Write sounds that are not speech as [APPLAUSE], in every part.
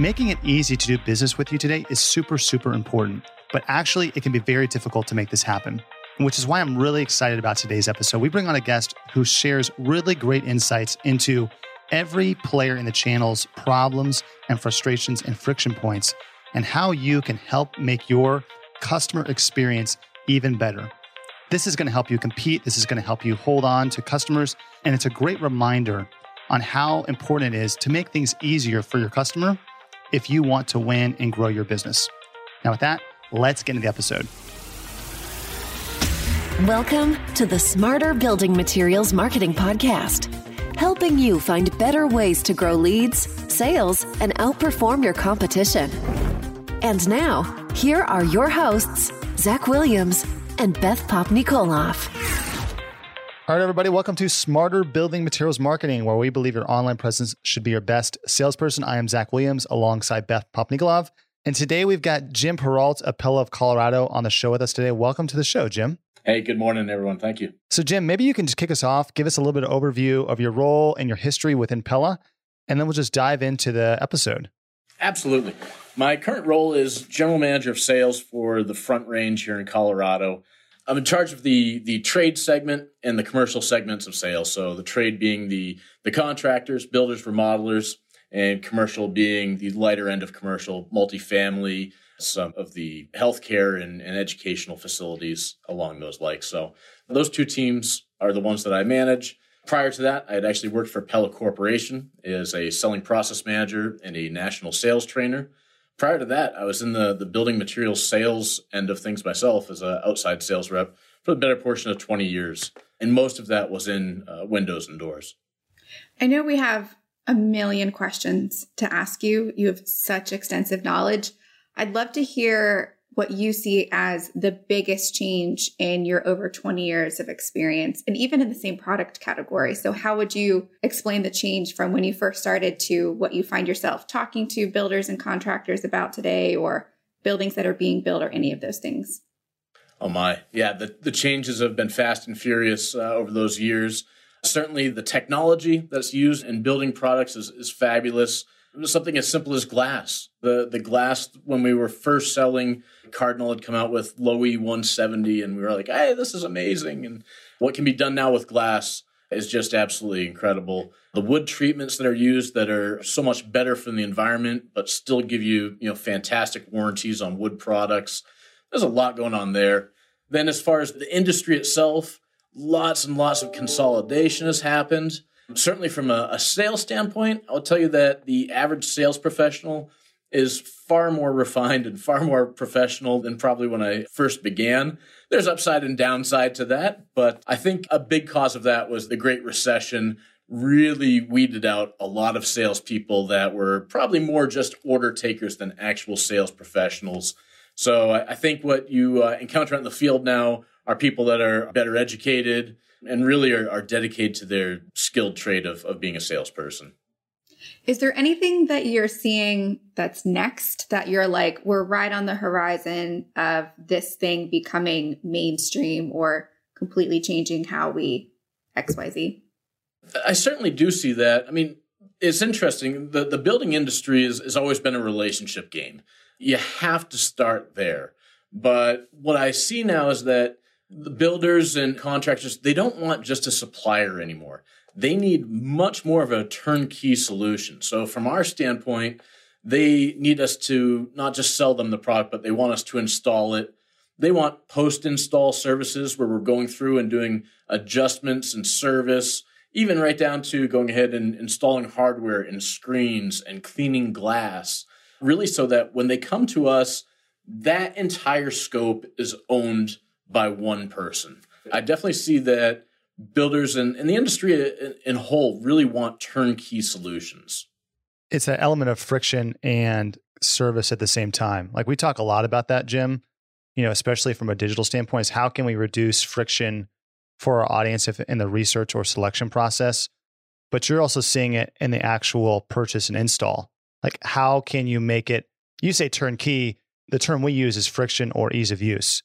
Making it easy to do business with you today is super, super important, but actually, it can be very difficult to make this happen, which is why I'm really excited about today's episode. We bring on a guest who shares really great insights into every player in the channel's problems and frustrations and friction points, and how you can help make your customer experience even better. This is going to help you compete. This is going to help you hold on to customers. And it's a great reminder on how important it is to make things easier for your customer if you want to win and grow your business. Now, with that, let's get into the episode. Welcome to the Smarter Building Materials Marketing Podcast, helping you find better ways to grow leads, sales, and outperform your competition. And now, here are your hosts, Zach Williams and Beth Popnikolov. All right, everybody, welcome to Smarter Building Materials Marketing, where we believe your online presence should be your best salesperson. I am Zach Williams alongside Beth Popnikolov. And today we've got Jim Peralt of Pella of Colorado on the show with us today. Welcome to the show, Jim. Hey, good morning, everyone. Thank you. So, Jim, maybe you can just kick us off, give us a little bit of overview of your role and your history within Pella, and then we'll just dive into the episode. Absolutely. My current role is general manager of sales for the Front Range here in Colorado. I'm in charge of the the trade segment and the commercial segments of sales. So the trade being the the contractors, builders, remodelers, and commercial being the lighter end of commercial, multifamily, some of the healthcare and, and educational facilities along those likes. So those two teams are the ones that I manage. Prior to that, I had actually worked for Pella Corporation as a selling process manager and a national sales trainer prior to that, I was in the the building materials sales end of things myself as an outside sales rep for the better portion of 20 years, and most of that was in uh, windows and doors. I know we have a million questions to ask you. You have such extensive knowledge. I'd love to hear what you see as the biggest change in your over 20 years of experience and even in the same product category. So, how would you explain the change from when you first started to what you find yourself talking to builders and contractors about today, or buildings that are being built, or any of those things? Oh, my. Yeah, the, the changes have been fast and furious uh, over those years. Certainly, the technology that's used in building products is, is fabulous something as simple as glass. The the glass when we were first selling, Cardinal had come out with Low E 170, and we were like, "Hey, this is amazing!" And what can be done now with glass is just absolutely incredible. The wood treatments that are used that are so much better for the environment, but still give you you know fantastic warranties on wood products. There's a lot going on there. Then, as far as the industry itself, lots and lots of consolidation has happened certainly from a, a sales standpoint, I'll tell you that the average sales professional is far more refined and far more professional than probably when I first began. There's upside and downside to that, but I think a big cause of that was the Great Recession really weeded out a lot of salespeople that were probably more just order takers than actual sales professionals. So I think what you uh, encounter in the field now are people that are better educated, and really are, are dedicated to their skilled trade of, of being a salesperson. Is there anything that you're seeing that's next that you're like, we're right on the horizon of this thing becoming mainstream or completely changing how we XYZ? I certainly do see that. I mean, it's interesting. The, the building industry is, has always been a relationship game. You have to start there. But what I see now is that the builders and contractors, they don't want just a supplier anymore. They need much more of a turnkey solution. So, from our standpoint, they need us to not just sell them the product, but they want us to install it. They want post install services where we're going through and doing adjustments and service, even right down to going ahead and installing hardware and screens and cleaning glass, really so that when they come to us, that entire scope is owned by one person. I definitely see that builders and, the industry in, in whole really want turnkey solutions. It's an element of friction and service at the same time. Like we talk a lot about that, Jim, you know, especially from a digital standpoint, is how can we reduce friction for our audience if in the research or selection process? But you're also seeing it in the actual purchase and install. Like how can you make it you say turnkey, the term we use is friction or ease of use,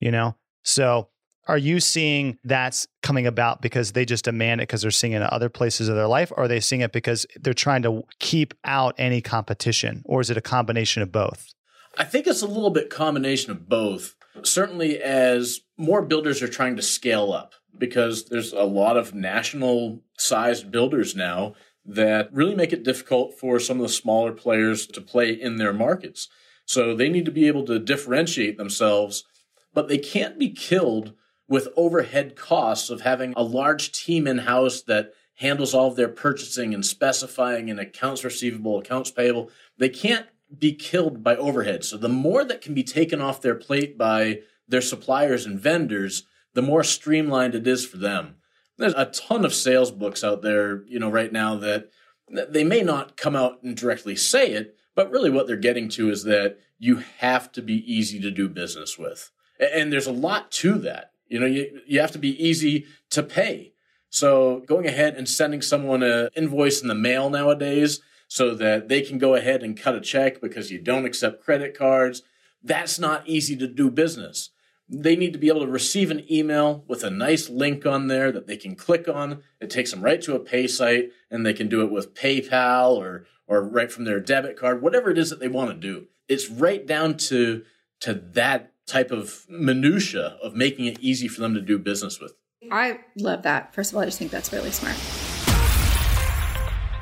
you know? So Are you seeing that's coming about because they just demand it because they're seeing it in other places of their life? Or are they seeing it because they're trying to keep out any competition? Or is it a combination of both? I think it's a little bit combination of both. Certainly as more builders are trying to scale up because there's a lot of national sized builders now that really make it difficult for some of the smaller players to play in their markets. So they need to be able to differentiate themselves, but they can't be killed with overhead costs of having a large team in house that handles all of their purchasing and specifying and accounts receivable, accounts payable. They can't be killed by overhead. So the more that can be taken off their plate by their suppliers and vendors, the more streamlined it is for them. There's a ton of sales books out there, you know, right now that they may not come out and directly say it, but really what they're getting to is that you have to be easy to do business with. And there's a lot to that. You know, you, you have to be easy to pay. So going ahead and sending someone an invoice in the mail nowadays so that they can go ahead and cut a check because you don't accept credit cards, that's not easy to do business they need to be able to receive an email with a nice link on there that they can click on. It takes them right to a pay site and they can do it with PayPal or or right from their debit card, whatever it is that they want to do. It's right down to to that type of minutia of making it easy for them to do business with. I love that. First of all, I just think that's really smart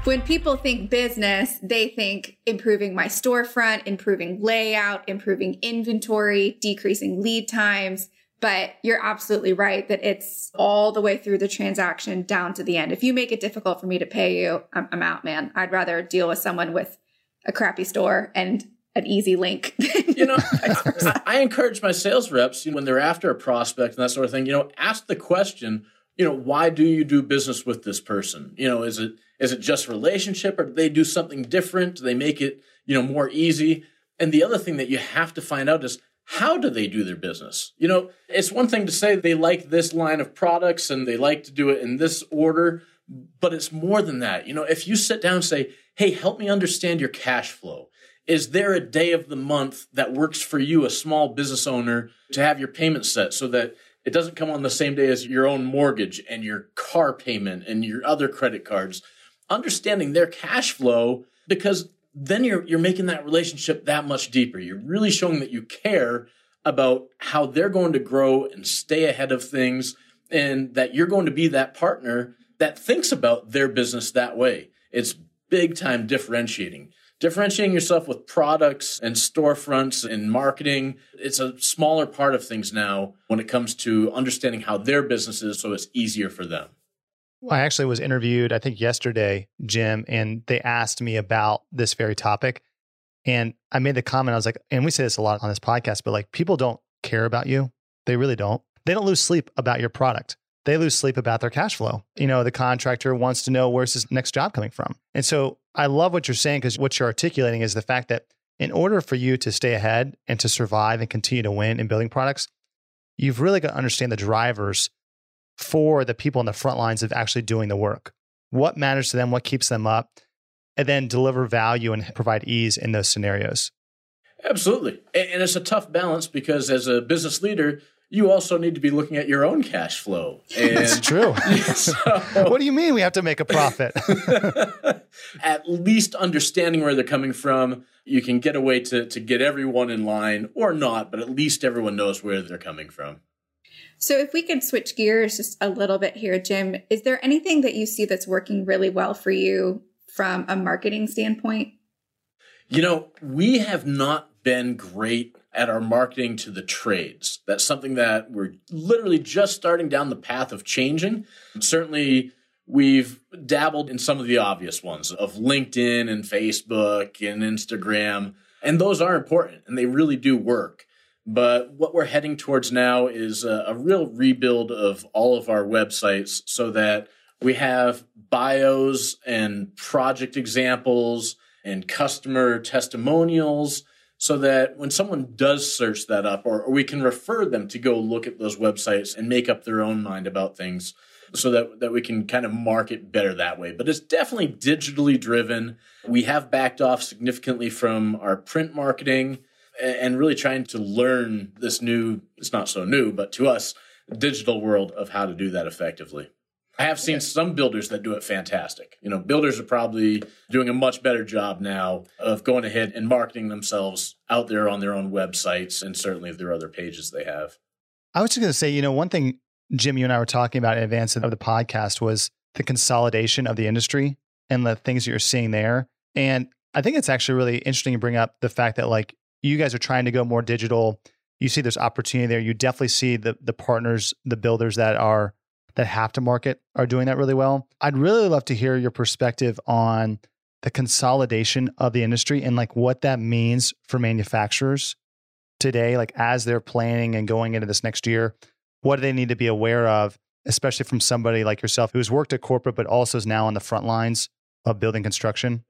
when people think business, they think improving my storefront, improving layout, improving inventory, decreasing lead times. But you're absolutely right that it's all the way through the transaction down to the end. If you make it difficult for me to pay you, I'm, I'm out, man. I'd rather deal with someone with a crappy store and an easy link. [LAUGHS] you know, [LAUGHS] I, I, encourage my sales reps you know, when they're after a prospect and that sort of thing. You know, ask the question. You know, why do you do business with this person? You know, is it is it just relationship or do they do something different? Do they make it, you know, more easy? And the other thing that you have to find out is how do they do their business? You know, it's one thing to say they like this line of products and they like to do it in this order, but it's more than that. You know, if you sit down and say, Hey, help me understand your cash flow. Is there a day of the month that works for you, a small business owner, to have your payment set so that it doesn't come on the same day as your own mortgage and your car payment and your other credit cards? understanding their cash flow because then you're you're making that relationship that much deeper. You're really showing that you care about how they're going to grow and stay ahead of things and that you're going to be that partner that thinks about their business that way. It's big time differentiating. Differentiating yourself with products and storefronts and marketing, it's a smaller part of things now when it comes to understanding how their business is so it's easier for them. I actually was interviewed, I think yesterday, Jim, and they asked me about this very topic. And I made the comment, I was like, and we say this a lot on this podcast, but like people don't care about you. They really don't. They don't lose sleep about your product. They lose sleep about their cash flow. You know, the contractor wants to know where's his next job coming from. And so I love what you're saying because what you're articulating is the fact that in order for you to stay ahead and to survive and continue to win in building products, you've really got to understand the drivers for the people on the front lines of actually doing the work. What matters to them, what keeps them up, and then deliver value and provide ease in those scenarios. Absolutely. And it's a tough balance because as a business leader, you also need to be looking at your own cash flow. [LAUGHS] And That's true. [LAUGHS] so, [LAUGHS] what do you mean we have to make a profit? at least understanding where they're coming from, you can get a way to, to get everyone in line or not, but at least everyone knows where they're coming from. So, if we could switch gears just a little bit here, Jim, is there anything that you see that's working really well for you from a marketing standpoint? You know, we have not been great at our marketing to the trades. That's something that we're literally just starting down the path of changing. Certainly, we've dabbled in some of the obvious ones of LinkedIn and Facebook and Instagram, and those are important and they really do work. But what we're heading towards now is a, a, real rebuild of all of our websites so that we have bios and project examples and customer testimonials so that when someone does search that up or, or we can refer them to go look at those websites and make up their own mind about things so that, that we can kind of market better that way. But it's definitely digitally driven. We have backed off significantly from our print marketing and really trying to learn this new, it's not so new, but to us, digital world of how to do that effectively. I have seen some builders that do it fantastic. You know, builders are probably doing a much better job now of going ahead and marketing themselves out there on their own websites and certainly their other pages they have. I was just going to say, you know, one thing, Jim, you and I were talking about in advance of the podcast was the consolidation of the industry and the things that you're seeing there. And I think it's actually really interesting to bring up the fact that like you guys are trying to go more digital. You see there's opportunity there. You definitely see the the partners, the builders that are that have to market are doing that really well. I'd really love to hear your perspective on the consolidation of the industry and like what that means for manufacturers today, like as they're planning and going into this next year. What do they need to be aware of, especially from somebody like yourself who's worked at corporate but also is now on the front lines of building construction?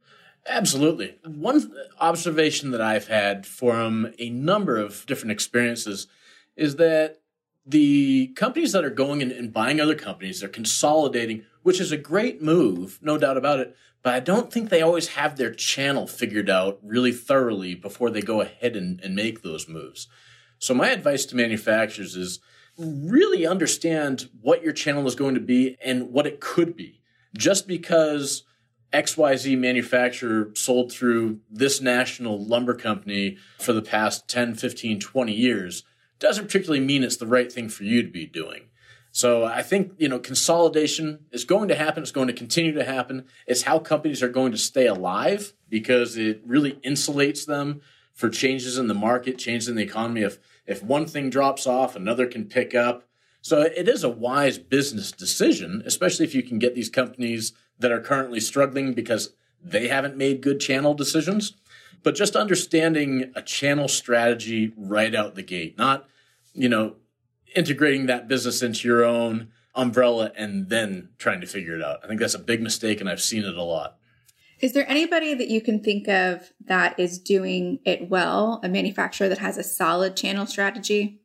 Absolutely. One observation that I've had from a number of different experiences is that the companies that are going in and buying other companies, they're consolidating, which is a great move, no doubt about it. But I don't think they always have their channel figured out really thoroughly before they go ahead and, and make those moves. So my advice to manufacturers is really understand what your channel is going to be and what it could be. Just because XYZ manufacturer sold through this national lumber company for the past 10, 15, 20 years doesn't particularly mean it's the right thing for you to be doing. So I think, you know, consolidation is going to happen. It's going to continue to happen. It's how companies are going to stay alive because it really insulates them for changes in the market, changes in the economy. If, if one thing drops off, another can pick up. So it is a wise business decision, especially if you can get these companies that are currently struggling because they haven't made good channel decisions. But just understanding a channel strategy right out the gate, not you know, integrating that business into your own umbrella and then trying to figure it out. I think that's a big mistake, and I've seen it a lot. Is there anybody that you can think of that is doing it well, a manufacturer that has a solid channel strategy?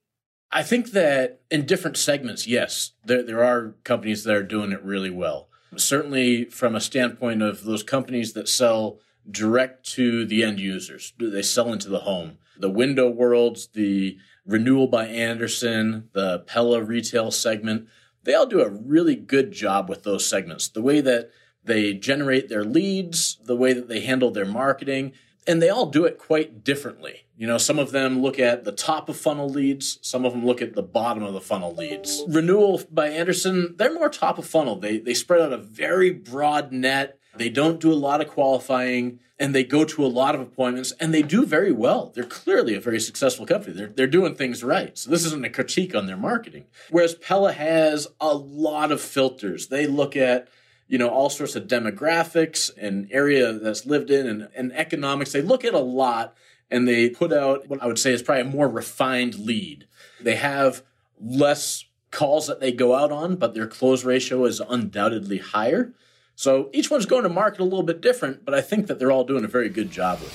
I think that in different segments, yes, there, there are companies that are doing it really well. Certainly, from a standpoint of those companies that sell direct to the end users, they sell into the home. The window worlds, the Renewal by Andersen, the Pella retail segment, they all do a really good job with those segments. The way that they generate their leads, the way that they handle their marketing, and they all do it quite differently. You know, some of them look at the top of funnel leads, some of them look at the bottom of the funnel leads. Renewal by Andersen, they're more top of funnel. They they spread out a very broad net. They don't do a lot of qualifying and they go to a lot of appointments and they do very well. They're clearly a very successful company. They're, they're doing things right. So this isn't a critique on their marketing. Whereas Pella has a lot of filters. They look at, you know, all sorts of demographics and area that's lived in and, and economics. They look at a lot and they put out what I would say is probably a more refined lead. They have less calls that they go out on, but their close ratio is undoubtedly higher. So each one's going to market a little bit different, but I think that they're all doing a very good job with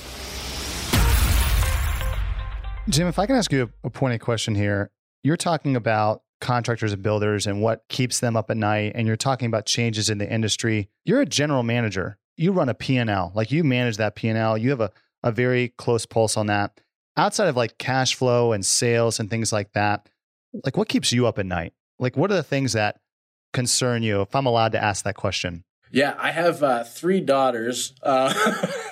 it. Jim, if I can ask you a pointed question here, you're talking about contractors and builders and what keeps them up at night, and you're talking about changes in the industry. You're a general manager. You run a P&L. Like you manage that P&L. You have a, a very close pulse on that. Outside of like cash flow and sales and things like that, like what keeps you up at night? Like what are the things that concern you, if I'm allowed to ask that question? Yeah, I have uh, three daughters. Uh, [LAUGHS]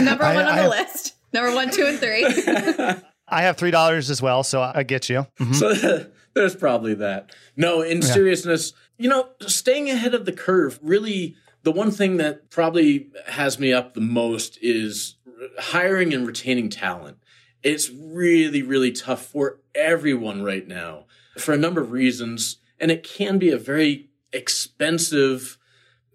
number one I, on I the have, list. Number one, two, and three. [LAUGHS] I have three dollars as well, so I get you. Mm-hmm. [LAUGHS] So there's probably that. No, in yeah. seriousness, you know, staying ahead of the curve. Really, the one thing that probably has me up the most is hiring and retaining talent. It's really, really tough for everyone right now for a number of reasons, and it can be a very expensive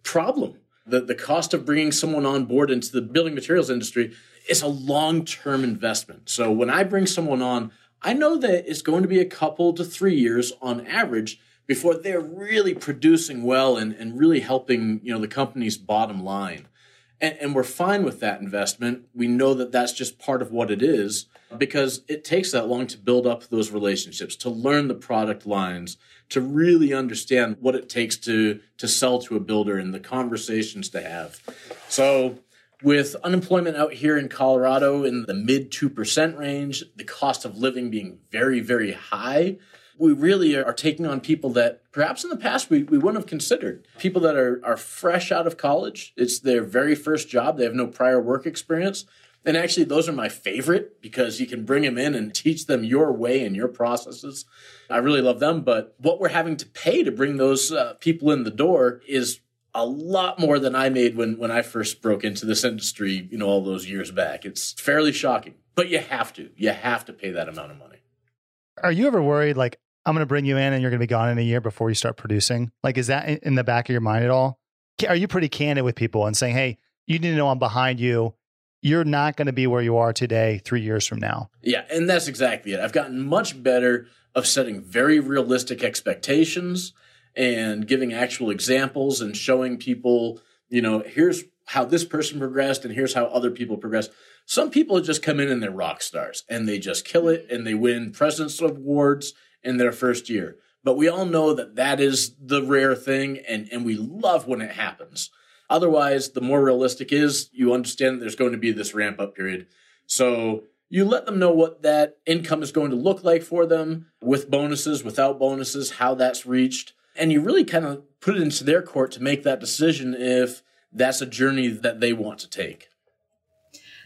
problem. The, the cost of bringing someone on board into the building materials industry is a long term investment. So when I bring someone on, I know that it's going to be a couple to three years on average before they're really producing well and, and really helping you know the company's bottom line. And, and we're fine with that investment. We know that that's just part of what it is because it takes that long to build up those relationships, to learn the product lines, to really understand what it takes to to sell to a builder and the conversations to have. So with unemployment out here in Colorado in the mid 2% range, the cost of living being very, very high, we really are taking on people that perhaps in the past we, we wouldn't have considered. People that are, are fresh out of college. It's their very first job. They have no prior work experience. And actually, those are my favorite because you can bring them in and teach them your way and your processes. I really love them. But what we're having to pay to bring those uh, people in the door is a lot more than I made when, when I first broke into this industry, you know, all those years back. It's fairly shocking, but you have to. You have to pay that amount of money. Are you ever worried, like, I'm going to bring you in and you're going to be gone in a year before you start producing? Like, is that in the back of your mind at all? Are you pretty candid with people and saying, hey, you need to know I'm behind you you're not going to be where you are today three years from now. Yeah, and that's exactly it. I've gotten much better of setting very realistic expectations and giving actual examples and showing people, you know, here's how this person progressed and here's how other people progress. Some people just come in and they're rock stars and they just kill it and they win president's awards in their first year. But we all know that that is the rare thing and, and we love when it happens. Otherwise, the more realistic is you understand there's going to be this ramp up period. So you let them know what that income is going to look like for them with bonuses, without bonuses, how that's reached. And you really kind of put it into their court to make that decision if that's a journey that they want to take.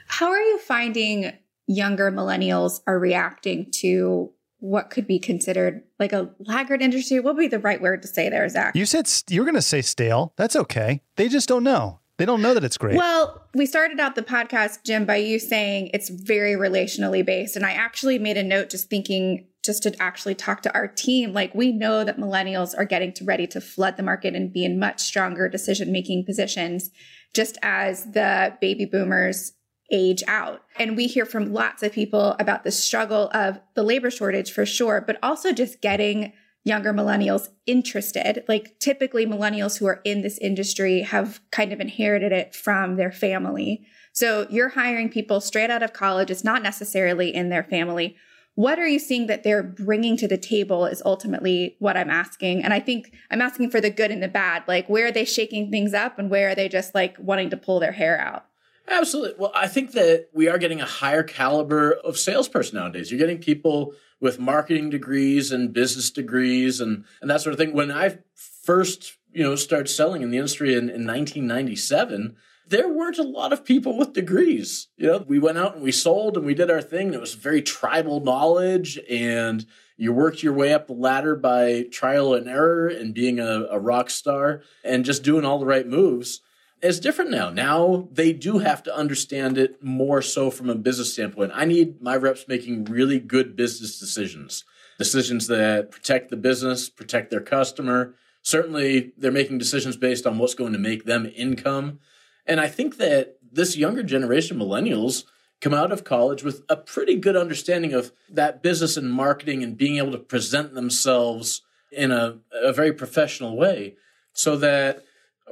How are you finding younger millennials are reacting to what could be considered like a laggard industry. What would be the right word to say there, Zach? You said st- you're going to say stale. That's okay. They just don't know. They don't know that it's great. Well, we started out the podcast, Jim, by you saying it's very relationally based. And I actually made a note just thinking, just to actually talk to our team. Like, we know that millennials are getting to ready to flood the market and be in much stronger decision making positions, just as the baby boomers age out. And we hear from lots of people about the struggle of the labor shortage for sure, but also just getting younger millennials interested. Like typically millennials who are in this industry have kind of inherited it from their family. So you're hiring people straight out of college. It's not necessarily in their family. What are you seeing that they're bringing to the table is ultimately what I'm asking. And I think I'm asking for the good and the bad. Like, where are they shaking things up and where are they just like wanting to pull their hair out? Absolutely. Well, I think that we are getting a higher caliber of salesperson nowadays. You're getting people with marketing degrees and business degrees and, and that sort of thing. When I first, you know, started selling in the industry in, in 1997, there weren't a lot of people with degrees. You know, we went out and we sold and we did our thing. It was very tribal knowledge and you worked your way up the ladder by trial and error and being a, a rock star and just doing all the right moves is different now. Now they do have to understand it more so from a business standpoint. I need my reps making really good business decisions, decisions that protect the business, protect their customer. Certainly, they're making decisions based on what's going to make them income. And I think that this younger generation, millennials, come out of college with a pretty good understanding of that business and marketing and being able to present themselves in a, a very professional way so that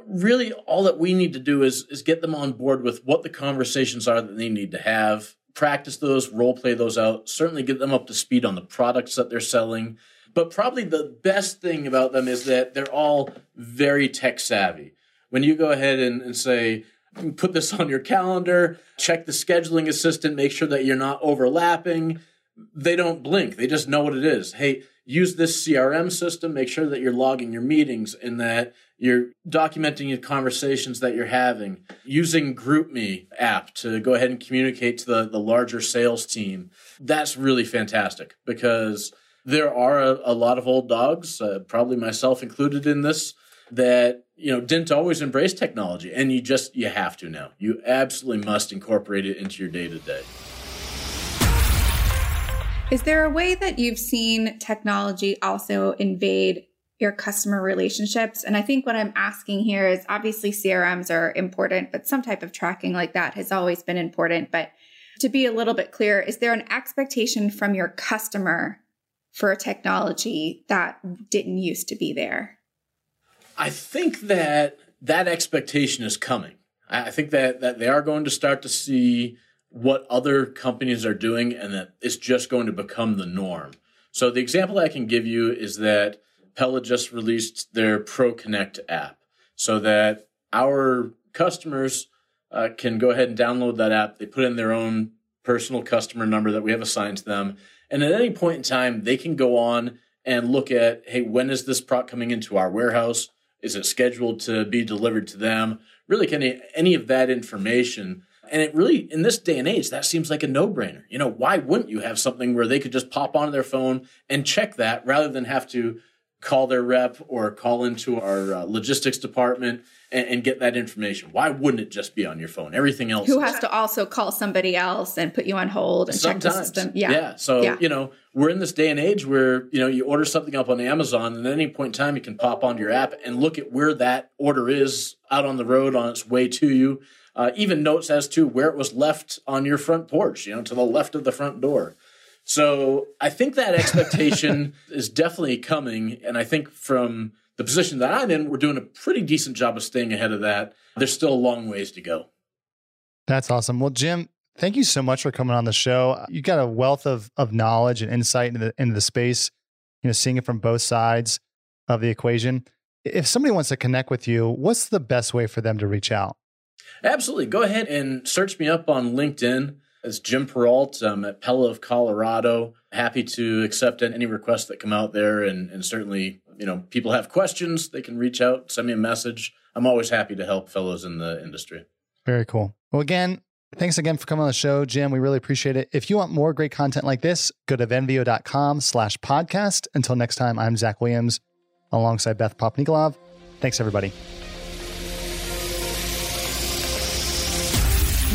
really all that we need to do is is get them on board with what the conversations are that they need to have practice those role play those out certainly get them up to speed on the products that they're selling. But probably the best thing about them is that they're all very tech savvy. When you go ahead and, and say put this on your calendar check the scheduling assistant make sure that you're not overlapping they don't blink. They just know what it is. Hey use this crm system make sure that you're logging your meetings and that you're documenting your conversations that you're having, using GroupMe app to go ahead and communicate to the, the larger sales team. That's really fantastic because there are a, a lot of old dogs, uh, probably myself included in this, that you know didn't always embrace technology, and you just you have to now. You absolutely must incorporate it into your day to day. Is there a way that you've seen technology also invade your customer relationships. And I think what I'm asking here is obviously CRMs are important, but some type of tracking like that has always been important. But to be a little bit clear, is there an expectation from your customer for a technology that didn't used to be there? I think that that expectation is coming. I think that, that they are going to start to see what other companies are doing and that it's just going to become the norm. So the example I can give you is that Pella just released their Pro Connect app so that our customers uh, can go ahead and download that app. They put in their own personal customer number that we have assigned to them. And at any point in time, they can go on and look at, hey, when is this product coming into our warehouse? Is it scheduled to be delivered to them? Really, can any, any of that information and it really, in this day and age, that seems like a no brainer. You know, why wouldn't you have something where they could just pop onto their phone and check that rather than have to call their rep or call into our uh, logistics department and, and, get that information? Why wouldn't it just be on your phone? Everything else. Who has to also call somebody else and put you on hold and Sometimes. check the system? Yeah. Yeah. So, yeah. you know, we're in this day and age where, you know, you order something up on Amazon and at any point in time you can pop onto your app and look at where that order is out on the road on its way to you uh, even notes as to where it was left on your front porch, you know, to the left of the front door. So I think that expectation [LAUGHS] is definitely coming. And I think from the position that I'm in, we're doing a pretty decent job of staying ahead of that. There's still a long ways to go. That's awesome. Well, Jim, thank you so much for coming on the show. You got a wealth of, of knowledge and insight into the, into the space, you know, seeing it from both sides of the equation. If somebody wants to connect with you, what's the best way for them to reach out? Absolutely. Go ahead and search me up on LinkedIn as Jim Peralt. I'm um, at Pella of Colorado. Happy to accept any requests that come out there. And, and certainly, you know, people have questions, they can reach out, send me a message. I'm always happy to help fellows in the industry. Very cool. Well, again, thanks again for coming on the show, Jim. We really appreciate it. If you want more great content like this, go to venveo.com slash podcast. Until next time, I'm Zach Williams alongside Beth Popnikolov. Thanks, everybody.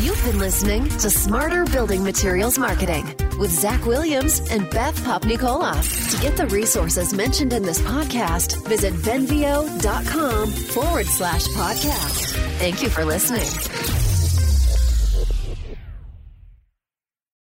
You've been listening to Smarter Building Materials Marketing with Zach Williams and Beth Popnikolov. To get the resources mentioned in this podcast, visit venveo.com forward slash podcast. Thank you for listening.